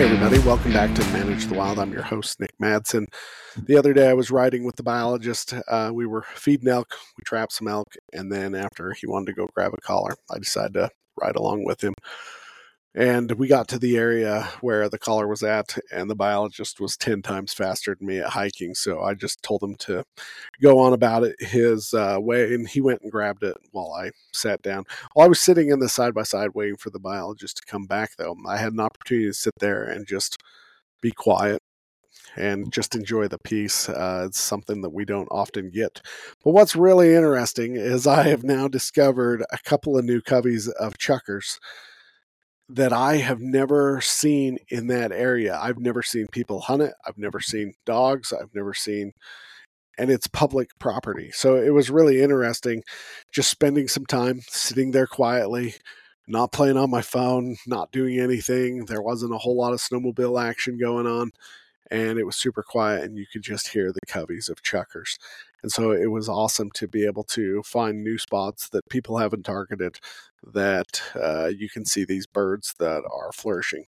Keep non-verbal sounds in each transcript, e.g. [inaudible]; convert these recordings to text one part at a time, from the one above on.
Hey, everybody, welcome back to Manage the Wild. I'm your host, Nick Madsen. The other day I was riding with the biologist. Uh, we were feeding elk, we trapped some elk, and then after he wanted to go grab a collar, I decided to ride along with him. And we got to the area where the collar was at, and the biologist was 10 times faster than me at hiking. So I just told him to go on about it his uh, way, and he went and grabbed it while I sat down. While I was sitting in the side by side waiting for the biologist to come back, though, I had an opportunity to sit there and just be quiet and just enjoy the peace. Uh, it's something that we don't often get. But what's really interesting is I have now discovered a couple of new coveys of chukars that I have never seen in that area. I've never seen people hunt it. I've never seen dogs. I've never seen, and it's public property. So it was really interesting just spending some time sitting there quietly, not playing on my phone, not doing anything. There wasn't a whole lot of snowmobile action going on and it was super quiet and you could just hear the coveys of chukars and so it was awesome to be able to find new spots that people haven't targeted that uh, you can see these birds that are flourishing.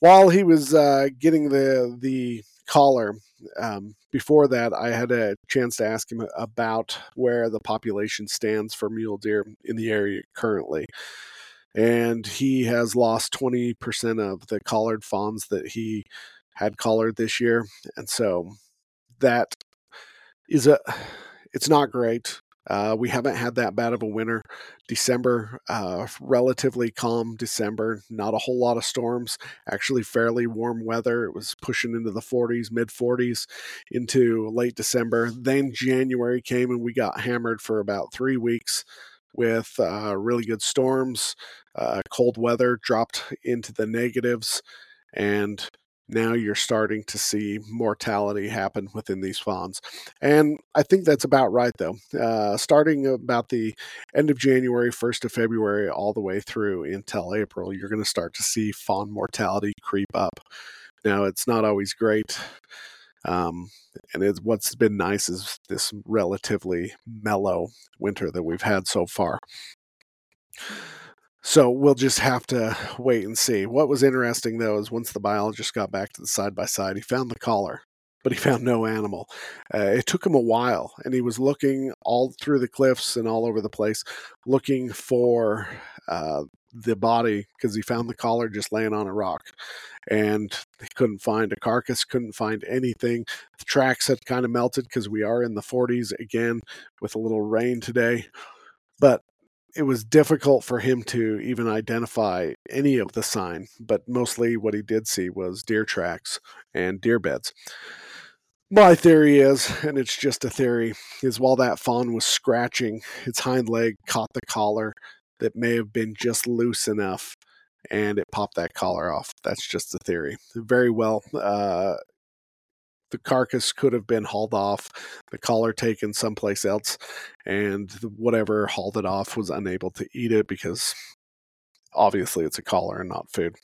While he was uh, getting the the collar um, before that i had a chance to ask him about where the population stands for mule deer in the area currently. And he has lost 20% of the collared fawns that he had collared this year, and so that is a it's not great. Uh, we haven't had that bad of a winter. December, uh, relatively calm December, not a whole lot of storms, actually fairly warm weather. It was pushing into the 40s, mid 40s into late December. Then January came and we got hammered for about three weeks with uh, really good storms. Uh, cold weather dropped into the negatives, and now you're starting to see mortality happen within these fawns. And I think that's about right, though. Uh, starting about the end of January, 1st of February, all the way through until April, you're going to start to see fawn mortality creep up. Now, it's not always great. Um, and what's been nice is this relatively mellow winter that we've had so far. So we'll just have to [laughs] wait and see. What was interesting though is once the biologist got back to the side by side, he found the collar, [laughs] but he found no animal. Uh, it took him a while, and he was looking all through the cliffs and all over the place, looking for uh, the body because he found the collar just laying on a rock, and he couldn't find a carcass, couldn't find anything. The tracks had kind of melted because we are in the 40s again with a little rain today, but it was difficult for him to even identify any of the sign, but mostly what he did see was deer tracks and deer beds. My theory is, and it's just a theory, is while that fawn was scratching, its hind leg caught the collar that may have been just loose enough and it popped that collar off. That's just a theory. Very well, uh, the carcass could have been hauled off, the collar taken someplace else, and whatever hauled it off was unable to eat it because obviously it's a collar and not food.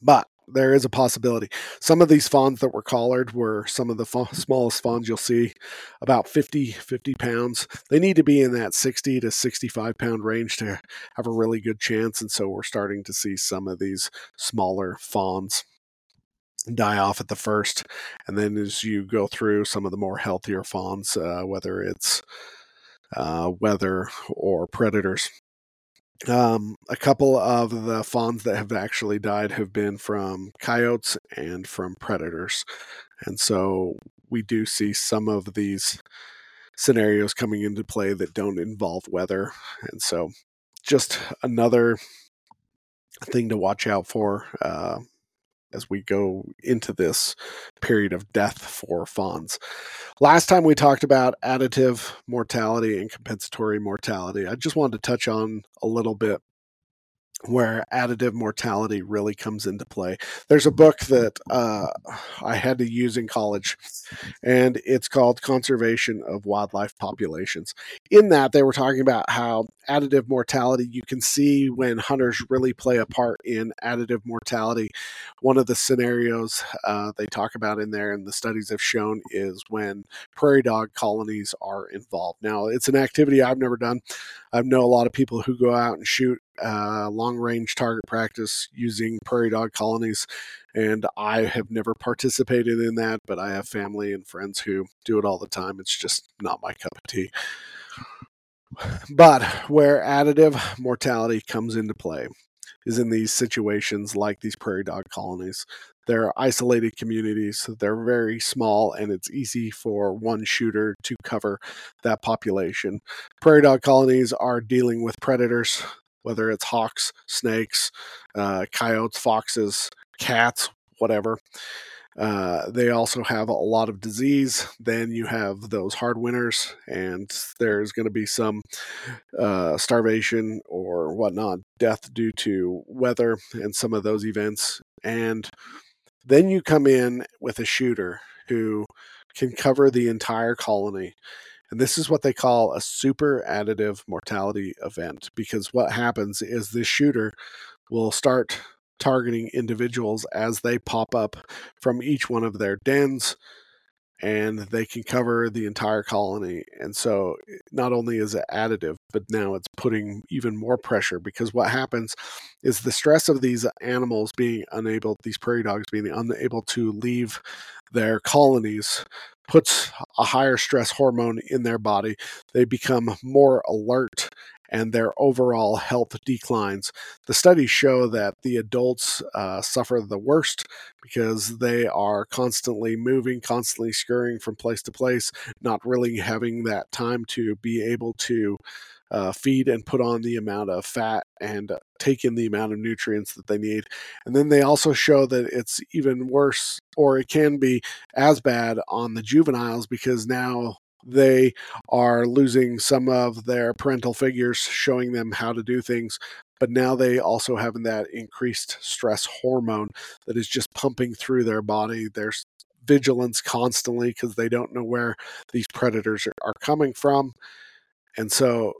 But there is a possibility. Some of these fawns that were collared were some of the fa- smallest fawns you'll see, about 50, 50 pounds. They need to be in that 60 to 65 pound range to have a really good chance. And so we're starting to see some of these smaller fawns die off at the first, and then as you go through some of the more healthier fawns, uh, whether it's uh, weather or predators. Um, a couple of the fawns that have actually died have been from coyotes and from predators, and so we do see some of these scenarios coming into play that don't involve weather, and so just another thing to watch out for. Uh, as we go into this period of death for fawns. Last time we talked about additive mortality and compensatory mortality. I just wanted to touch on a little bit where additive mortality really comes into play. There's a book that uh, I had to use in college, and it's called Conservation of Wildlife Populations. In that, they were talking about how additive mortality, you can see when hunters really play a part in additive mortality. One of the scenarios uh, they talk about in there, and the studies have shown, is when prairie dog colonies are involved. Now, it's an activity I've never done. I know a lot of people who go out and shoot uh, long range target practice using prairie dog colonies. And I have never participated in that, but I have family and friends who do it all the time. It's just not my cup of tea. But where additive mortality comes into play is in these situations like these prairie dog colonies. They're isolated communities, they're very small, and it's easy for one shooter to cover that population. Prairie dog colonies are dealing with predators, whether it's hawks, snakes, uh, coyotes, foxes, cats, whatever. Uh, they also have a lot of disease. Then you have those hard winters, and there's going to be some uh, starvation or whatnot, death due to weather and some of those events. And then you come in with a shooter who can cover the entire colony. And this is what they call a super additive mortality event because what happens is this shooter will start targeting individuals as they pop up from each one of their dens and they can cover the entire colony. And so eh, not only is it additive, but now it's putting even more pressure because what happens is the stress of these animals being unable, these prairie dogs being unable to leave their colonies puts a higher stress hormone in their body. They become more alert and their overall health declines. The studies show that the adults uh, suffer the worst because they are constantly moving, constantly scurrying from place to place, not really having that time to be able to. Uh, feed and put on the amount of fat and take in the amount of nutrients that they need. And then they also show that it's even worse, or it can be as bad on the juveniles because now they are losing some of their parental figures showing them how to do things but now they also have that increased stress hormone that is just pumping through their body there's vigilance constantly because they don't know where these predators are, are coming from and so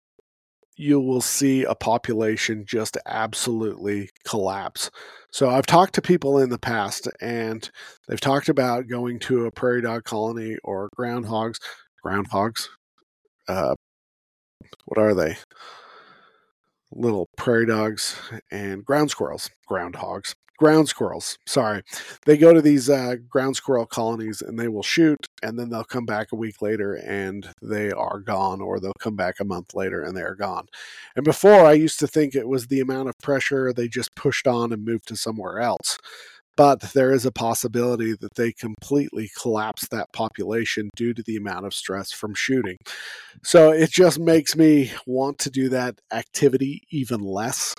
you will see a population just absolutely collapse. So I've talked to people in the past and they've talked about going to a prairie dog colony or groundhogs groundhogs. Uh, what are they? Little prairie dogs and ground squirrels. Groundhogs. Ground squirrels. Sorry. They go to these uh, ground squirrel colonies and they will shoot, and then they'll come back a week later and they are gone, or they'll come back a month later and they are gone. And before, I used to think it was the amount of pressure they just pushed on and moved to somewhere else but there is a possibility that they completely collapse that population due to the amount of stress from shooting. So it just makes me want to do that activity even less.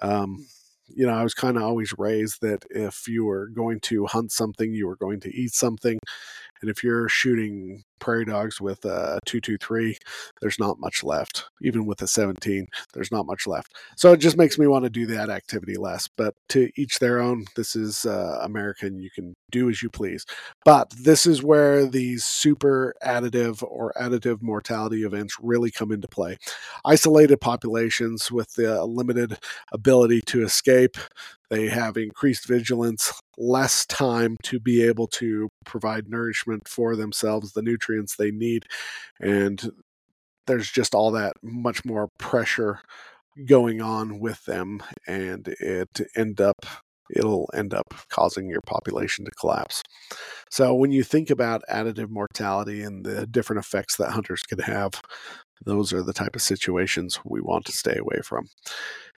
Um, you know, I was kind of always raised that if you were going to hunt something, you were going to eat something. And if you're shooting prairie dogs with a 223, there's not much left. Even with a 17, there's not much left. So it just makes me want to do that activity less. But to each their own. This is uh, American. You can do as you please. But this is where these super additive or additive mortality events really come into play. Isolated populations with the limited ability to escape, they have increased vigilance, less time to be able to provide nourishment for themselves, the nutrients they need. And there's just all that much more pressure going on with them. And it end up it'll end up causing your population to collapse. So when you think about additive mortality and the different effects that hunters could have, those are the type of situations we want to stay away from.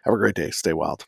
Have a great day. Stay wild.